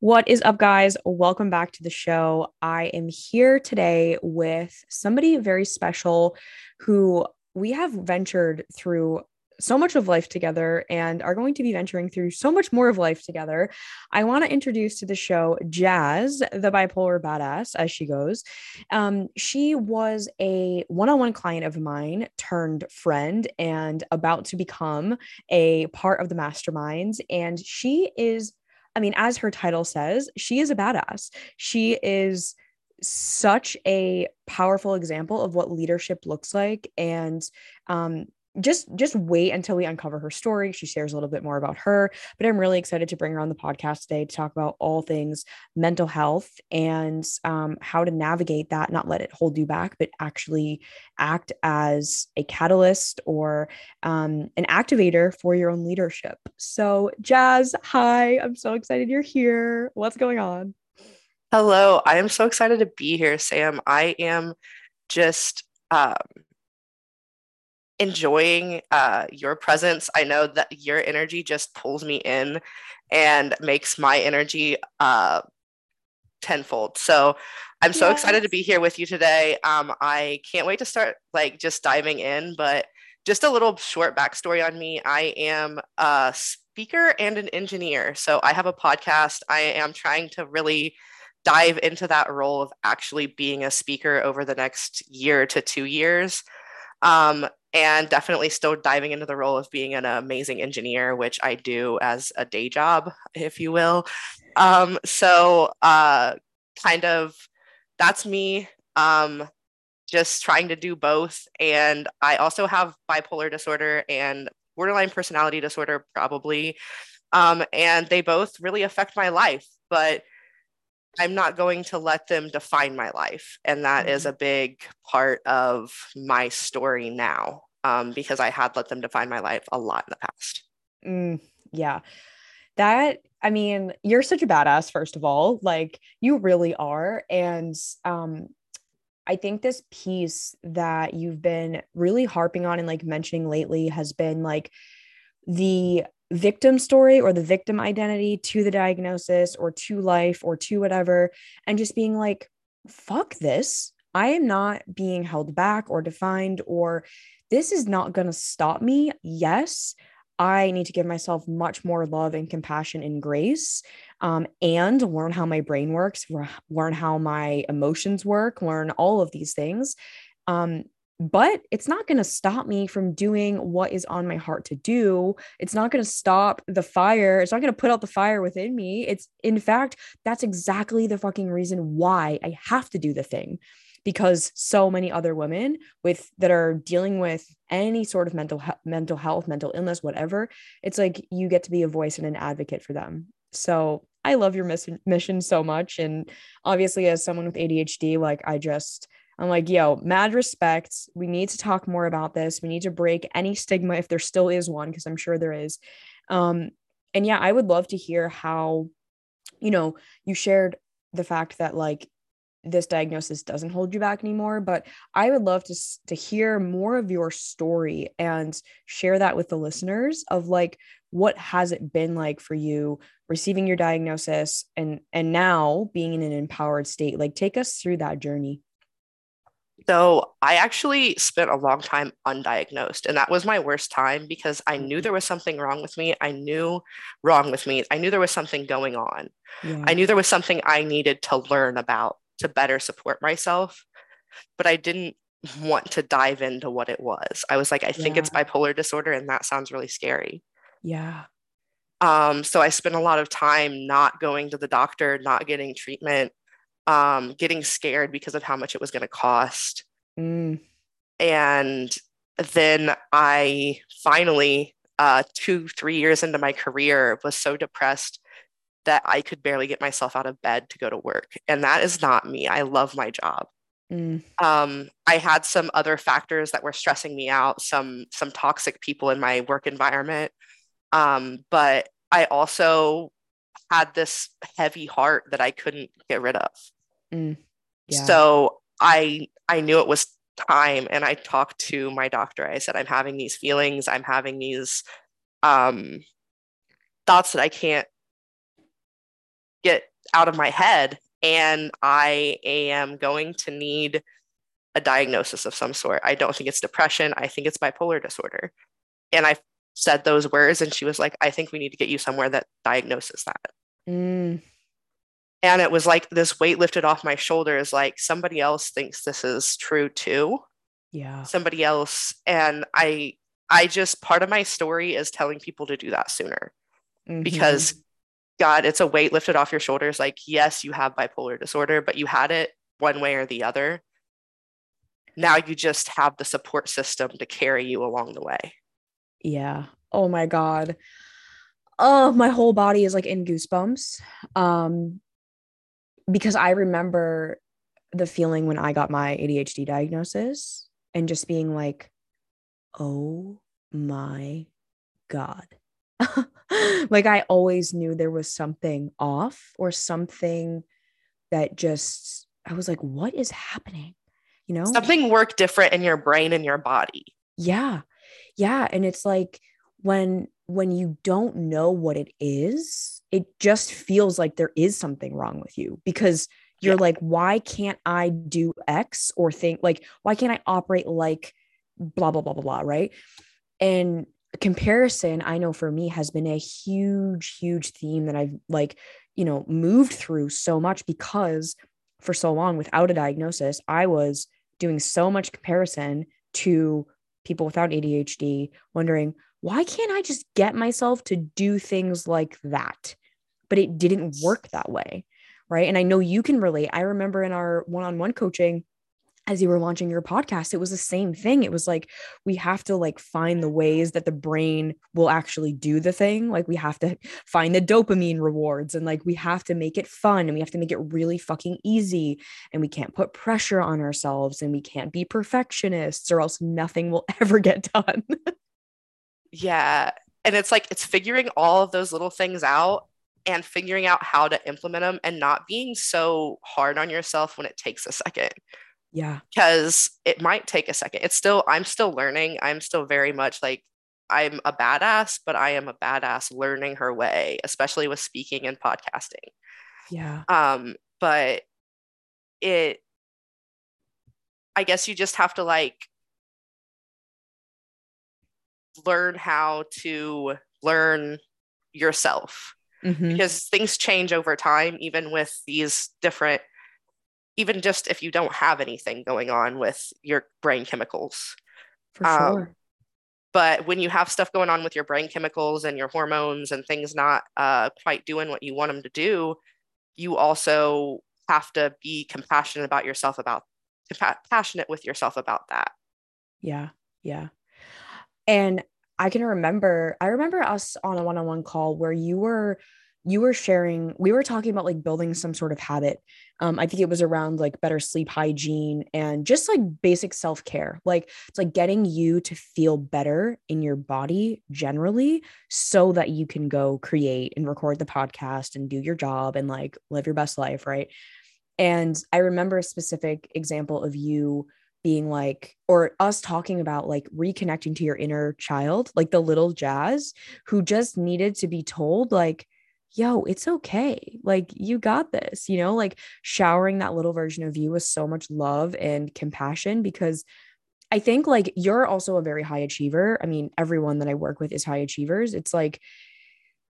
What is up, guys? Welcome back to the show. I am here today with somebody very special who we have ventured through so much of life together and are going to be venturing through so much more of life together. I want to introduce to the show Jazz, the bipolar badass, as she goes. Um, she was a one on one client of mine turned friend and about to become a part of the masterminds. And she is I mean, as her title says, she is a badass. She is such a powerful example of what leadership looks like and um, just just wait until we uncover her story she shares a little bit more about her but i'm really excited to bring her on the podcast today to talk about all things mental health and um, how to navigate that not let it hold you back but actually act as a catalyst or um, an activator for your own leadership. So jazz hi i'm so excited you're here. What's going on? Hello i am so excited to be here sam. I am just um, enjoying uh, your presence. I know that your energy just pulls me in and makes my energy uh, tenfold. So I'm so yes. excited to be here with you today. Um, I can't wait to start like just diving in, but just a little short backstory on me. I am a speaker and an engineer. So I have a podcast. I am trying to really dive into that role of actually being a speaker over the next year to two years. Um, and definitely still diving into the role of being an amazing engineer, which I do as a day job, if you will. Um, so, uh, kind of that's me. Um, just trying to do both. And I also have bipolar disorder and borderline personality disorder, probably. Um, and they both really affect my life, but I'm not going to let them define my life. And that mm-hmm. is a big part of my story now um, because I had let them define my life a lot in the past. Mm, yeah. That, I mean, you're such a badass, first of all. Like, you really are. And um, I think this piece that you've been really harping on and like mentioning lately has been like the victim story or the victim identity to the diagnosis or to life or to whatever, and just being like, fuck this. I am not being held back or defined, or this is not going to stop me. Yes, I need to give myself much more love and compassion and grace um, and learn how my brain works, learn how my emotions work, learn all of these things. Um, but it's not going to stop me from doing what is on my heart to do. It's not going to stop the fire. It's not going to put out the fire within me. It's, in fact, that's exactly the fucking reason why I have to do the thing because so many other women with that are dealing with any sort of mental he- mental health, mental illness, whatever, it's like you get to be a voice and an advocate for them. So I love your mission mission so much and obviously as someone with ADHD like I just I'm like, yo, mad respect. We need to talk more about this. We need to break any stigma if there still is one, because I'm sure there is. Um, and yeah, I would love to hear how, you know, you shared the fact that like this diagnosis doesn't hold you back anymore but i would love to to hear more of your story and share that with the listeners of like what has it been like for you receiving your diagnosis and and now being in an empowered state like take us through that journey so I actually spent a long time undiagnosed, and that was my worst time because I knew mm-hmm. there was something wrong with me. I knew wrong with me. I knew there was something going on. Yeah. I knew there was something I needed to learn about to better support myself, but I didn't want to dive into what it was. I was like, I think yeah. it's bipolar disorder, and that sounds really scary. Yeah. Um, so I spent a lot of time not going to the doctor, not getting treatment, um, getting scared because of how much it was going to cost. Mm. And then I finally, uh, two, three years into my career, was so depressed that I could barely get myself out of bed to go to work. And that is not me. I love my job. Mm. Um, I had some other factors that were stressing me out, some some toxic people in my work environment. Um, but I also had this heavy heart that I couldn't get rid of. Mm. Yeah. So I I knew it was time and I talked to my doctor. I said, I'm having these feelings, I'm having these um thoughts that I can't get out of my head and I am going to need a diagnosis of some sort. I don't think it's depression. I think it's bipolar disorder. And I said those words, and she was like, I think we need to get you somewhere that diagnoses that. Mm. And it was like this weight lifted off my shoulders, like somebody else thinks this is true too. Yeah. Somebody else. And I, I just, part of my story is telling people to do that sooner mm-hmm. because God, it's a weight lifted off your shoulders. Like, yes, you have bipolar disorder, but you had it one way or the other. Now you just have the support system to carry you along the way. Yeah. Oh my God. Oh, my whole body is like in goosebumps. Um, because I remember the feeling when I got my ADHD diagnosis and just being like, oh my God. like I always knew there was something off or something that just, I was like, what is happening? You know, something worked different in your brain and your body. Yeah. Yeah. And it's like when, when you don't know what it is, it just feels like there is something wrong with you because you're yeah. like, why can't I do X or think like, why can't I operate like blah, blah, blah, blah, blah. Right. And comparison, I know for me has been a huge, huge theme that I've like, you know, moved through so much because for so long without a diagnosis, I was doing so much comparison to people without ADHD, wondering, why can't I just get myself to do things like that? But it didn't work that way. Right. And I know you can relate. I remember in our one on one coaching, as you were launching your podcast, it was the same thing. It was like we have to like find the ways that the brain will actually do the thing. Like we have to find the dopamine rewards and like we have to make it fun and we have to make it really fucking easy. And we can't put pressure on ourselves and we can't be perfectionists or else nothing will ever get done. Yeah. And it's like it's figuring all of those little things out and figuring out how to implement them and not being so hard on yourself when it takes a second. Yeah. Because it might take a second. It's still, I'm still learning. I'm still very much like, I'm a badass, but I am a badass learning her way, especially with speaking and podcasting. Yeah. Um, but it, I guess you just have to like learn how to learn yourself mm-hmm. because things change over time even with these different even just if you don't have anything going on with your brain chemicals. For um, sure. but when you have stuff going on with your brain chemicals and your hormones and things not uh, quite doing what you want them to do you also have to be compassionate about yourself about compassionate with yourself about that. Yeah yeah. And I can remember, I remember us on a one on one call where you were you were sharing we were talking about like building some sort of habit. Um, i think it was around like better sleep hygiene and just like basic self-care. Like it's like getting you to feel better in your body generally so that you can go create and record the podcast and do your job and like live your best life right? And i remember a specific example of you being like or us talking about like reconnecting to your inner child like the little jazz who just needed to be told like yo it's okay like you got this you know like showering that little version of you with so much love and compassion because i think like you're also a very high achiever. I mean everyone that i work with is high achievers. It's like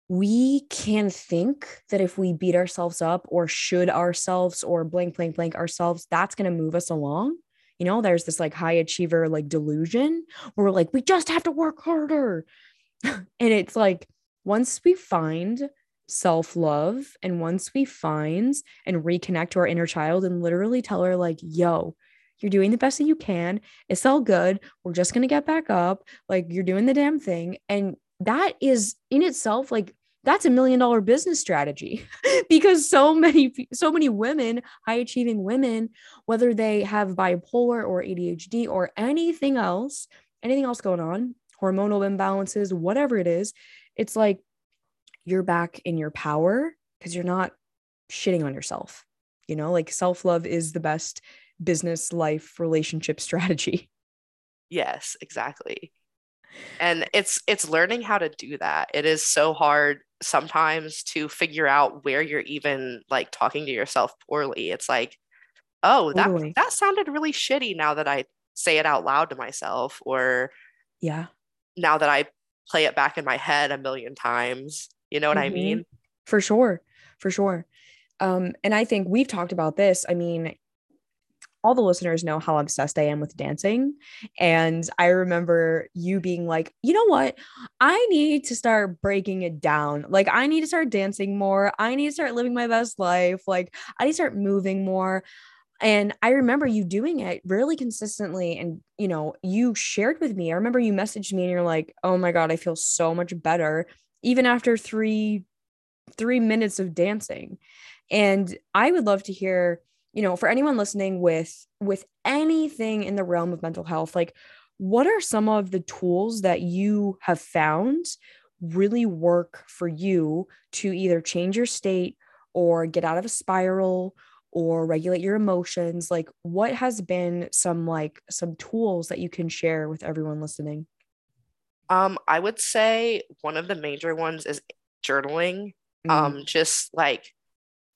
we can think that if we beat ourselves up or should ourselves or blank blank blank ourselves that's going to move us along. You know, there's this like high achiever like delusion where we're like, we just have to work harder. and it's like, once we find self love and once we find and reconnect to our inner child and literally tell her, like, yo, you're doing the best that you can. It's all good. We're just going to get back up. Like, you're doing the damn thing. And that is in itself like that's a million dollar business strategy because so many so many women high achieving women whether they have bipolar or ADHD or anything else anything else going on hormonal imbalances whatever it is it's like you're back in your power because you're not shitting on yourself you know like self-love is the best business life relationship strategy yes exactly and it's it's learning how to do that it is so hard sometimes to figure out where you're even like talking to yourself poorly. It's like, oh, totally. that that sounded really shitty now that I say it out loud to myself or yeah. Now that I play it back in my head a million times. You know what mm-hmm. I mean? For sure. For sure. Um, and I think we've talked about this. I mean, all the listeners know how obsessed I am with dancing. And I remember you being like, you know what? I need to start breaking it down. Like, I need to start dancing more. I need to start living my best life. Like, I need to start moving more. And I remember you doing it really consistently. And, you know, you shared with me. I remember you messaged me and you're like, oh my God, I feel so much better, even after three, three minutes of dancing. And I would love to hear you know for anyone listening with with anything in the realm of mental health like what are some of the tools that you have found really work for you to either change your state or get out of a spiral or regulate your emotions like what has been some like some tools that you can share with everyone listening um i would say one of the major ones is journaling mm. um just like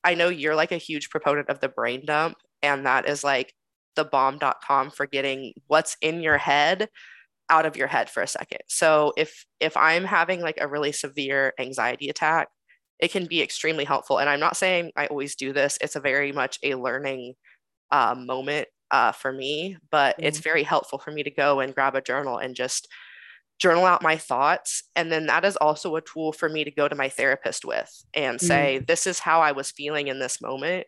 I know you're like a huge proponent of the brain dump, and that is like the bomb.com for getting what's in your head out of your head for a second. So if if I'm having like a really severe anxiety attack, it can be extremely helpful. And I'm not saying I always do this. It's a very much a learning uh, moment uh, for me, but mm-hmm. it's very helpful for me to go and grab a journal and just journal out my thoughts. And then that is also a tool for me to go to my therapist with and say, mm. this is how I was feeling in this moment.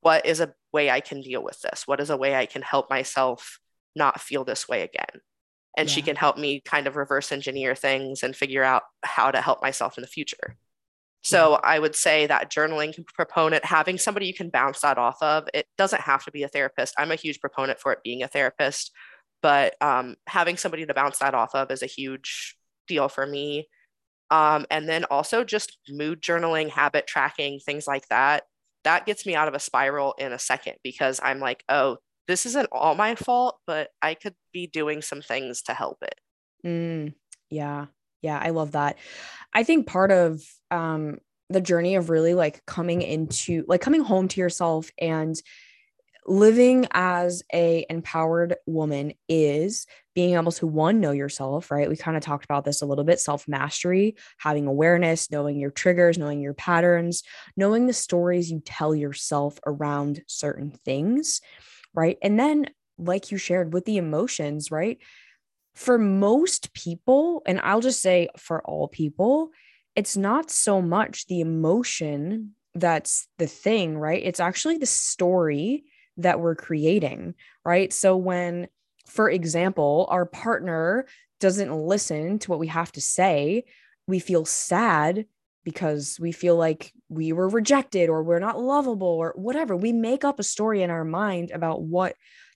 What is a way I can deal with this? What is a way I can help myself not feel this way again? And yeah. she can help me kind of reverse engineer things and figure out how to help myself in the future. So I would say that journaling proponent, having somebody you can bounce that off of, it doesn't have to be a therapist. I'm a huge proponent for it being a therapist but um, having somebody to bounce that off of is a huge deal for me. Um, and then also just mood journaling, habit tracking, things like that. That gets me out of a spiral in a second because I'm like, oh, this isn't all my fault, but I could be doing some things to help it. Mm, yeah. Yeah. I love that. I think part of um, the journey of really like coming into, like coming home to yourself and living as a empowered woman is being able to one know yourself right? We kind of talked about this a little bit self mastery having awareness knowing your triggers knowing your patterns knowing the stories you tell yourself around certain things right? And then like you shared with the emotions right? For most people and i'll just say for all people it's not so much the emotion that's the thing right? It's actually the story that we're creating, right? So when, for example, our partner doesn't listen to what we have to say, we feel sad because we feel like we were rejected or we're not lovable or whatever. We make up a story in our mind about what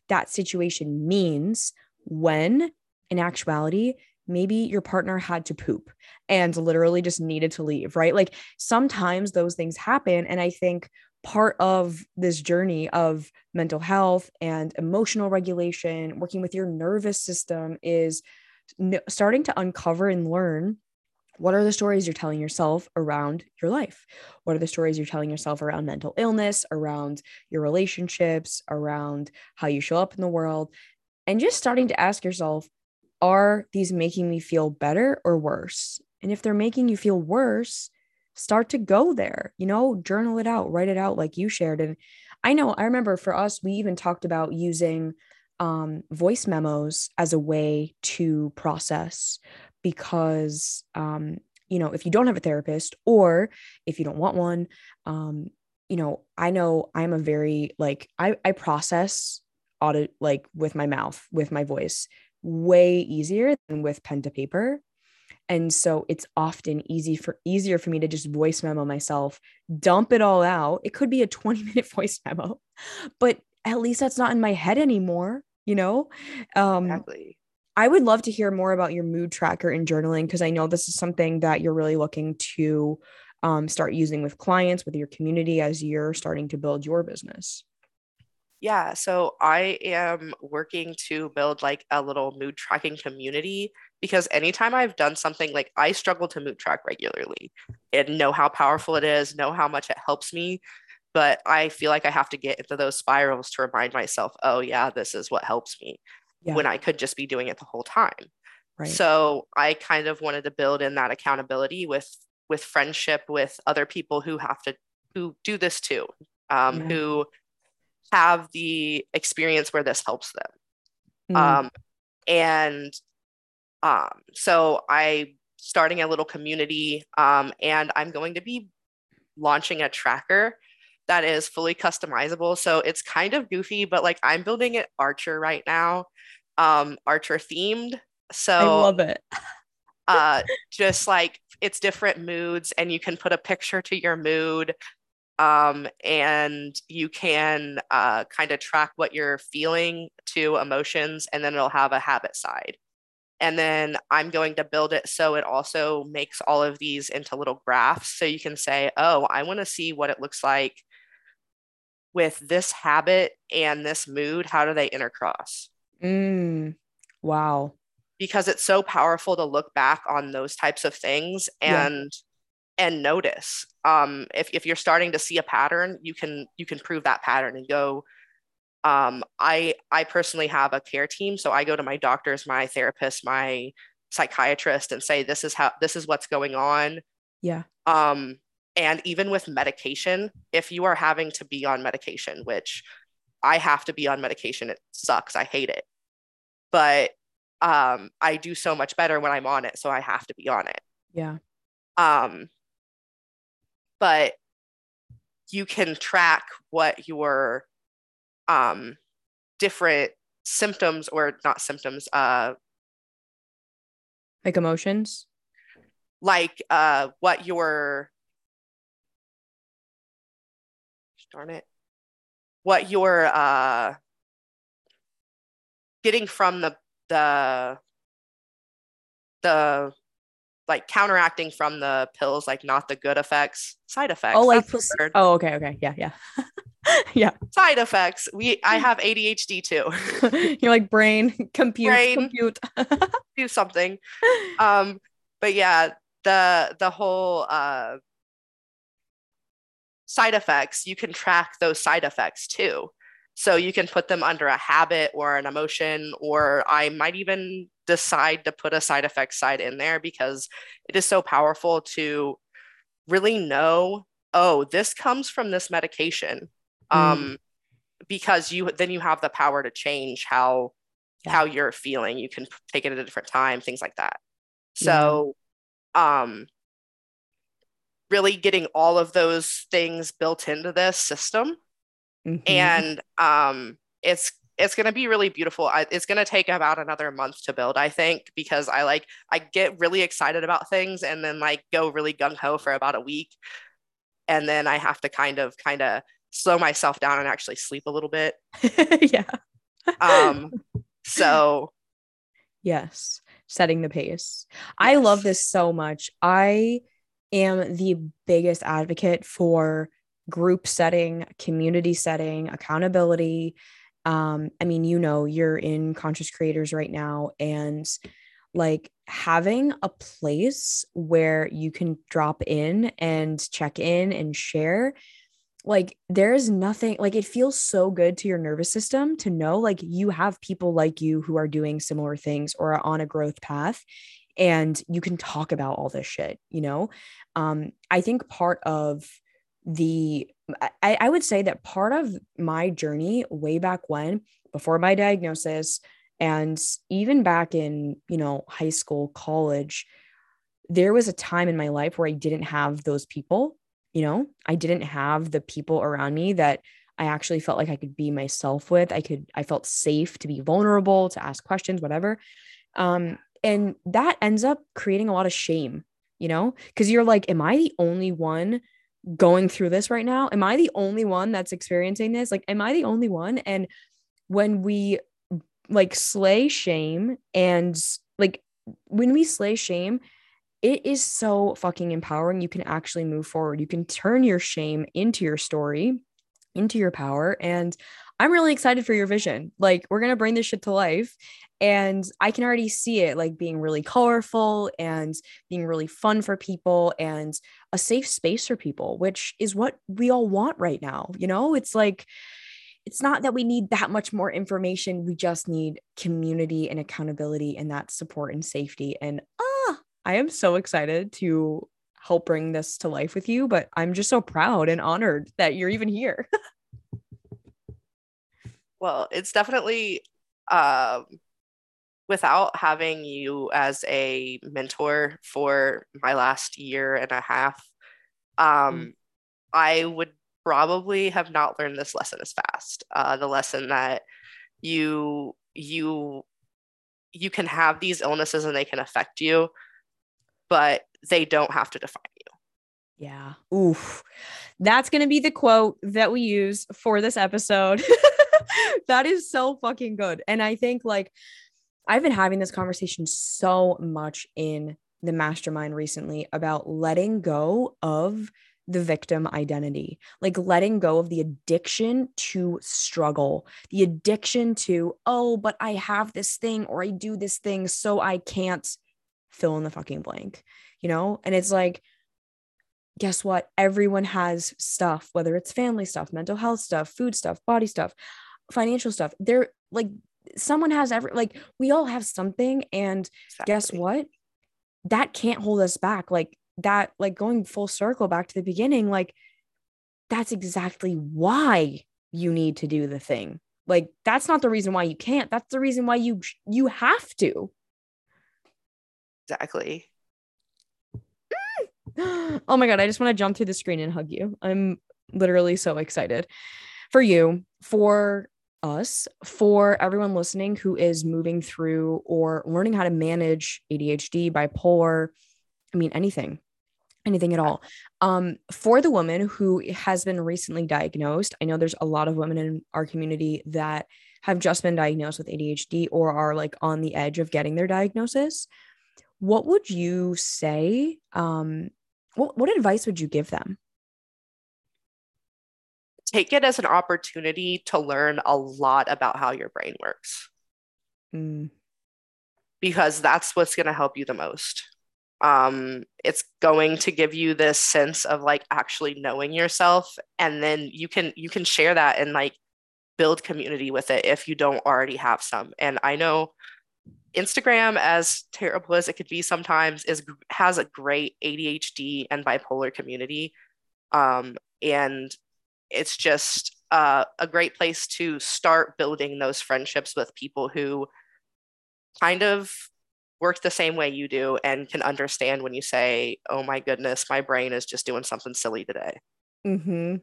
that situation means when in actuality, maybe your partner had to poop and literally just needed to leave, right? Like sometimes those things happen. And I think part of this journey of mental health and emotional regulation, working with your nervous system, is starting to uncover and learn what are the stories you're telling yourself around your life? What are the stories you're telling yourself around mental illness, around your relationships, around how you show up in the world? And just starting to ask yourself, are these making me feel better or worse? And if they're making you feel worse, start to go there, you know, journal it out, write it out like you shared. And I know, I remember for us, we even talked about using um, voice memos as a way to process because, um, you know, if you don't have a therapist or if you don't want one, um, you know, I know I'm a very like, I, I process audit like with my mouth, with my voice way easier than with pen to paper and so it's often easy for easier for me to just voice memo myself dump it all out. It could be a 20 minute voice memo but at least that's not in my head anymore you know? Um exactly. i would love to hear more about your mood tracker and journaling because i know this is something that you're really looking to um, start using with clients with your community as you're starting to build your business. Yeah, so I am working to build like a little mood tracking community because anytime I've done something like I struggle to mood track regularly and know how powerful it is, know how much it helps me. But I feel like I have to get into those spirals to remind myself, oh, yeah, this is what helps me yeah. when I could just be doing it the whole time. Right. So I kind of wanted to build in that accountability with with friendship with other people who have to who do this too, um, yeah. who have the experience where this helps them. Mm. Um, and um, so I starting a little community, um, and I'm going to be launching a tracker that is fully customizable. So it's kind of goofy, but like I'm building it Archer right now, um, Archer themed. So I love it. uh, just like it's different moods, and you can put a picture to your mood. Um, and you can uh, kind of track what you're feeling to emotions, and then it'll have a habit side. And then I'm going to build it so it also makes all of these into little graphs. So you can say, oh, I want to see what it looks like with this habit and this mood. How do they intercross? Mm, wow. Because it's so powerful to look back on those types of things and yeah. and notice. Um, if, if you're starting to see a pattern, you can you can prove that pattern and go, um, I I personally have a care team, so I go to my doctors, my therapist, my psychiatrist, and say this is how this is what's going on. Yeah. Um, and even with medication, if you are having to be on medication, which I have to be on medication, it sucks. I hate it, but um, I do so much better when I'm on it, so I have to be on it. Yeah. Um, but you can track what your um, different symptoms or not symptoms, uh, like emotions, like uh, what your darn it, what you're uh, getting from the the the like counteracting from the pills, like not the good effects, side effects. Oh, like oh, okay, okay, yeah, yeah. yeah. Side effects. We I have ADHD too. You're like brain, compute, brain, compute. do something. Um, but yeah, the the whole uh side effects, you can track those side effects too. So you can put them under a habit or an emotion, or I might even decide to put a side effect side in there because it is so powerful to really know oh, this comes from this medication um, mm. because you then you have the power to change how yeah. how you're feeling. You can take it at a different time, things like that. So, yeah. um, really getting all of those things built into this system, mm-hmm. and um, it's it's going to be really beautiful. I, it's going to take about another month to build, I think, because I like I get really excited about things and then like go really gung ho for about a week, and then I have to kind of kind of slow myself down and actually sleep a little bit. yeah. um so yes, setting the pace. Yes. I love this so much. I am the biggest advocate for group setting, community setting, accountability. Um, I mean, you know, you're in conscious creators right now, and like having a place where you can drop in and check in and share like there's nothing like it feels so good to your nervous system to know like you have people like you who are doing similar things or are on a growth path and you can talk about all this shit you know? Um i think part of the I, I would say that part of my journey way back when before my diagnosis and even back in you know high school college there was a time in my life where i didn't have those people you know i didn't have the people around me that i actually felt like i could be myself with. I could i felt safe to be vulnerable to ask questions whatever. Um and that ends up creating a lot of shame you know because you're like am i the only one going through this right now? Am i the only one that's experiencing this? Like am i the only one? And when we like slay shame and like when we slay shame it is so fucking empowering. You can actually move forward. You can turn your shame into your story, into your power. And I'm really excited for your vision. Like, we're going to bring this shit to life. And I can already see it like being really colorful and being really fun for people and a safe space for people, which is what we all want right now. You know, it's like, it's not that we need that much more information. We just need community and accountability and that support and safety. And ah, I am so excited to help bring this to life with you, but I'm just so proud and honored that you're even here. well, it's definitely um, without having you as a mentor for my last year and a half, um, mm. I would probably have not learned this lesson as fast. Uh, the lesson that you you you can have these illnesses and they can affect you, but they don't have to define you. Yeah. Oof. That's going to be the quote that we use for this episode. that is so fucking good. And I think like I've been having this conversation so much in the mastermind recently about letting go of the victim identity, like letting go of the addiction to struggle, the addiction to, oh, but I have this thing or I do this thing, so I can't fill in the fucking blank, you know? And it's like, guess what? Everyone has stuff, whether it's family stuff, mental health stuff, food stuff, body stuff, financial stuff. They're like, someone has every, like, we all have something. And exactly. guess what? That can't hold us back. Like, that, like, going full circle back to the beginning, like, that's exactly why you need to do the thing. Like, that's not the reason why you can't. That's the reason why you you have to. Exactly. oh my god, I just want to jump through the screen and hug you. I'm literally so excited for you, for us, for everyone listening who is moving through or learning how to manage ADHD, bipolar, I mean anything. Anything at all. Um, for the woman who has been recently diagnosed, I know there's a lot of women in our community that have just been diagnosed with ADHD or are like on the edge of getting their diagnosis what would you say? Um, what, what advice would you give them? Take it as an opportunity to learn a lot about how your brain works. Mm. Because that's what's going to help you the most. Um, it's going to give you this sense of like actually knowing yourself and then you can you can share that and like build community with it if you don't already have some and i know Instagram, as terrible as it could be sometimes, is has a great ADHD and bipolar community, um, and it's just uh, a great place to start building those friendships with people who kind of work the same way you do and can understand when you say, "Oh my goodness, my brain is just doing something silly today." Hmm.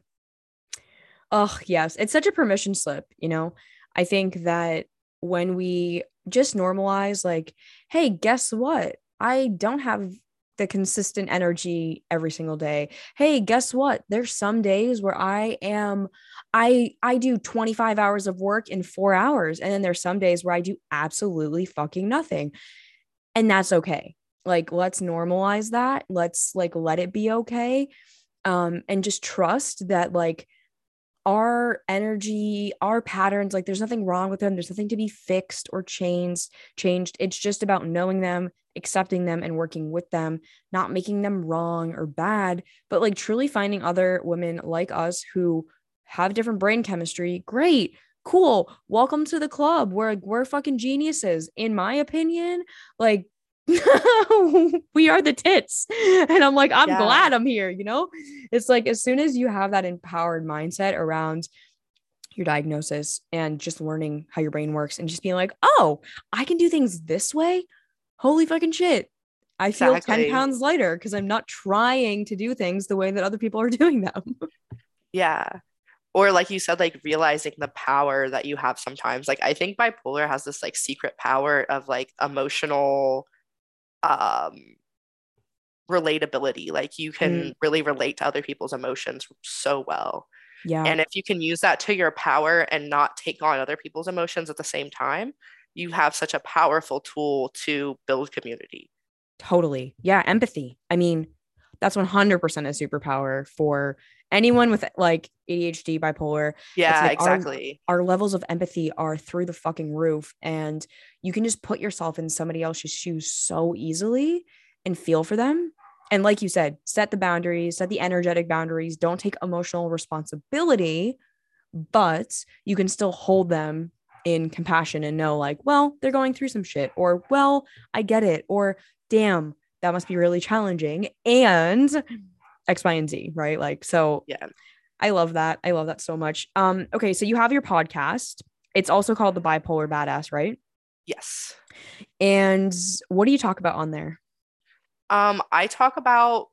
Oh yes, it's such a permission slip. You know, I think that when we just normalize like hey guess what? I don't have the consistent energy every single day. Hey guess what? There's some days where i am i i do 25 hours of work in 4 hours and then there's some days where i do absolutely fucking nothing. And that's okay. Like let's normalize that. Let's like let it be okay. Um and just trust that like our energy, our patterns, like there's nothing wrong with them. There's nothing to be fixed or changed, changed. It's just about knowing them, accepting them and working with them, not making them wrong or bad, but like truly finding other women like us who have different brain chemistry. Great. Cool. Welcome to the club. We're we're fucking geniuses in my opinion. Like we are the tits. And I'm like, I'm yeah. glad I'm here, you know? It's like as soon as you have that empowered mindset around your diagnosis and just learning how your brain works and just being like, oh, I can do things this way. Holy fucking shit. I feel exactly. 10 pounds lighter because I'm not trying to do things the way that other people are doing them. yeah. Or like you said, like realizing the power that you have sometimes. Like I think bipolar has this like secret power of like emotional um relatability. Like you can mm. really relate to other people's emotions so well. Yeah. And if you can use that to your power and not take on other people's emotions at the same time you have such a powerful tool to build community. Totally. Yeah empathy. I mean that's 100% a superpower for anyone with like ADHD, bipolar. Yeah, like exactly. Our, our, levels of empathy are through the fucking roof. And you can just put yourself in somebody else's shoes so easily and feel for them. And like you said, set the boundaries, set the energetic boundaries, don't take emotional responsibility, but you can still hold them in compassion and know, like, well, they're going through some shit, or well, I get it, or damn, that must be really challenging. And X, Y, and Z, right? Like, so yeah, I love that. I love that so much. Um, okay, so you have your podcast. It's also called the Bipolar Badass, right? Yes. And what do you talk about on there? Um, I talk about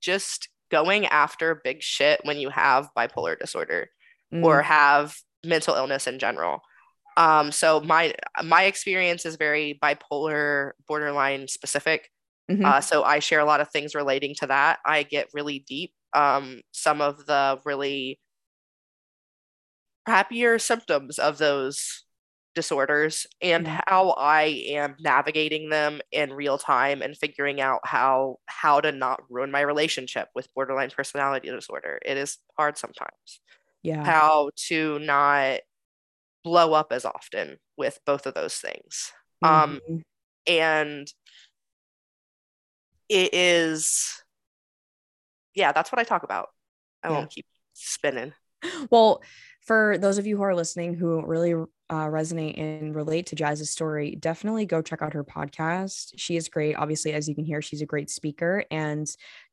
just going after big shit when you have bipolar disorder mm. or have mental illness in general. Um, so my my experience is very bipolar, borderline specific. Mm-hmm. Uh, so I share a lot of things relating to that. I get really deep. Um, some of the really happier symptoms of those disorders and mm-hmm. how I am navigating them in real time and figuring out how how to not ruin my relationship with borderline personality disorder. It is hard sometimes. Yeah. How to not blow up as often with both of those things. Um, mm-hmm. Um and it is yeah that's what i talk about i yeah. won't keep spinning well for those of you who are listening who really uh, resonate and relate to Jazz's story, definitely go check out her podcast. She is great. Obviously, as you can hear, she's a great speaker, and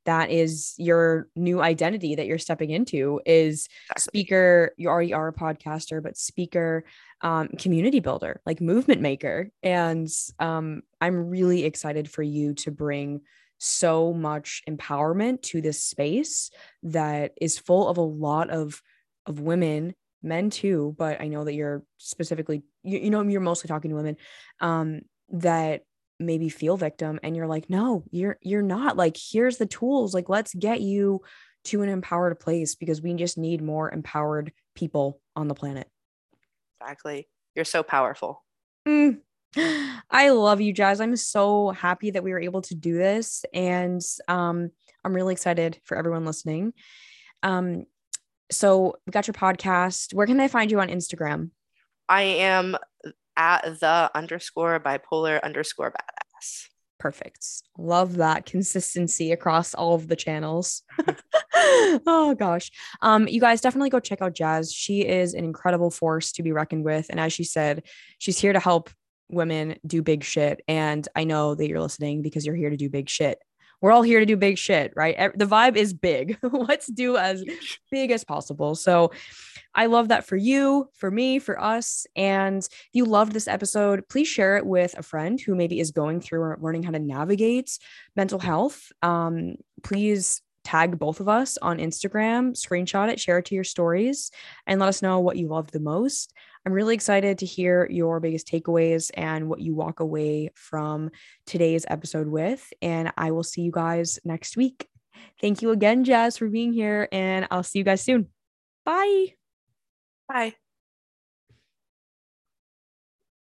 that is your new identity that you're stepping into is speaker. You already are a podcaster, but speaker, um, community builder, like movement maker, and um, I'm really excited for you to bring so much empowerment to this space that is full of a lot of of women men too but i know that you're specifically you, you know you're mostly talking to women um that maybe feel victim and you're like no you're you're not. Like here's the tools. Like let's get you to an empowered place because we just need more empowered people on the planet. Exactly. You're so powerful. Mm, I love you, Jazz. I'm so happy that we were able to do this. And um, I'm really excited for everyone listening. Um, so we got your podcast. Where can they find you on Instagram? I am at the underscore bipolar underscore badass. Perfect. Love that consistency across all of the channels. oh gosh. Um, you guys definitely go check out Jazz. She is an incredible force to be reckoned with. And as she said, she's here to help women do big shit. And I know that you're listening because you're here to do big shit. We're all here to do big shit, right? The vibe is big. Let's do as big as possible. So I love that for you, for me, for us. And if you loved this episode, please share it with a friend who maybe is going through or learning how to navigate mental health. Um, please tag both of us on Instagram, screenshot it, share it to your stories, and let us know what you loved the most. I'm really excited to hear your biggest takeaways and what you walk away from today's episode with. And I will see you guys next week. Thank you again, Jazz, for being here, and I'll see you guys soon. Bye. Bye.